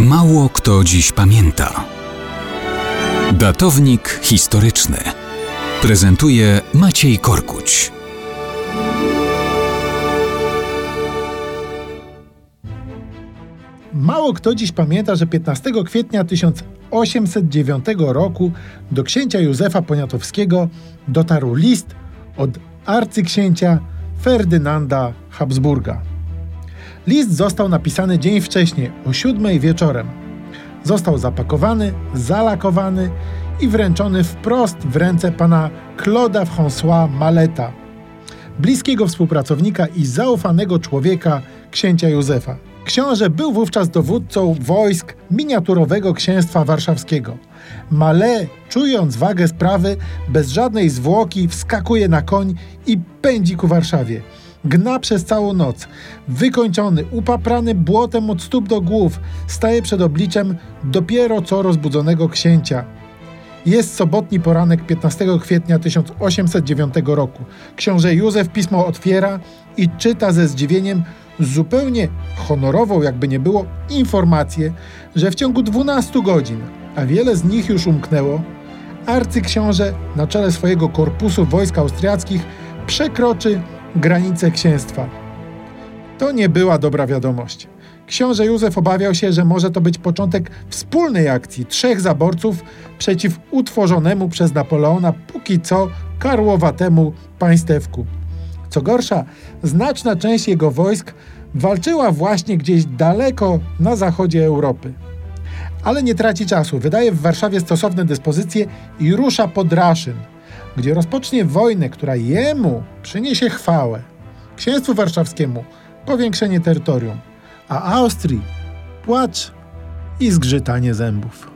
Mało kto dziś pamięta. Datownik historyczny prezentuje Maciej Korkuć. Mało kto dziś pamięta, że 15 kwietnia 1809 roku do księcia Józefa Poniatowskiego dotarł list od arcyksięcia Ferdynanda Habsburga. List został napisany dzień wcześniej, o siódmej wieczorem. Został zapakowany, zalakowany i wręczony wprost w ręce pana Claude'a François Maleta, bliskiego współpracownika i zaufanego człowieka księcia Józefa. Książę był wówczas dowódcą wojsk miniaturowego księstwa warszawskiego. Male, czując wagę sprawy, bez żadnej zwłoki wskakuje na koń i pędzi ku Warszawie. Gna przez całą noc. Wykończony, upaprany błotem od stóp do głów, staje przed obliczem dopiero co rozbudzonego księcia. Jest sobotni poranek 15 kwietnia 1809 roku. Książę Józef pismo otwiera i czyta ze zdziwieniem zupełnie honorową, jakby nie było, informację, że w ciągu 12 godzin, a wiele z nich już umknęło, arcyksiąże na czele swojego korpusu wojsk austriackich przekroczy granice księstwa. To nie była dobra wiadomość. Książę Józef obawiał się, że może to być początek wspólnej akcji trzech zaborców przeciw utworzonemu przez Napoleona póki co karłowatemu państewku. Co gorsza, znaczna część jego wojsk walczyła właśnie gdzieś daleko na zachodzie Europy. Ale nie traci czasu, wydaje w Warszawie stosowne dyspozycje i rusza pod Raszyn, gdzie rozpocznie wojnę, która jemu przyniesie chwałę, księstwu warszawskiemu powiększenie terytorium, a Austrii płacz i zgrzytanie zębów.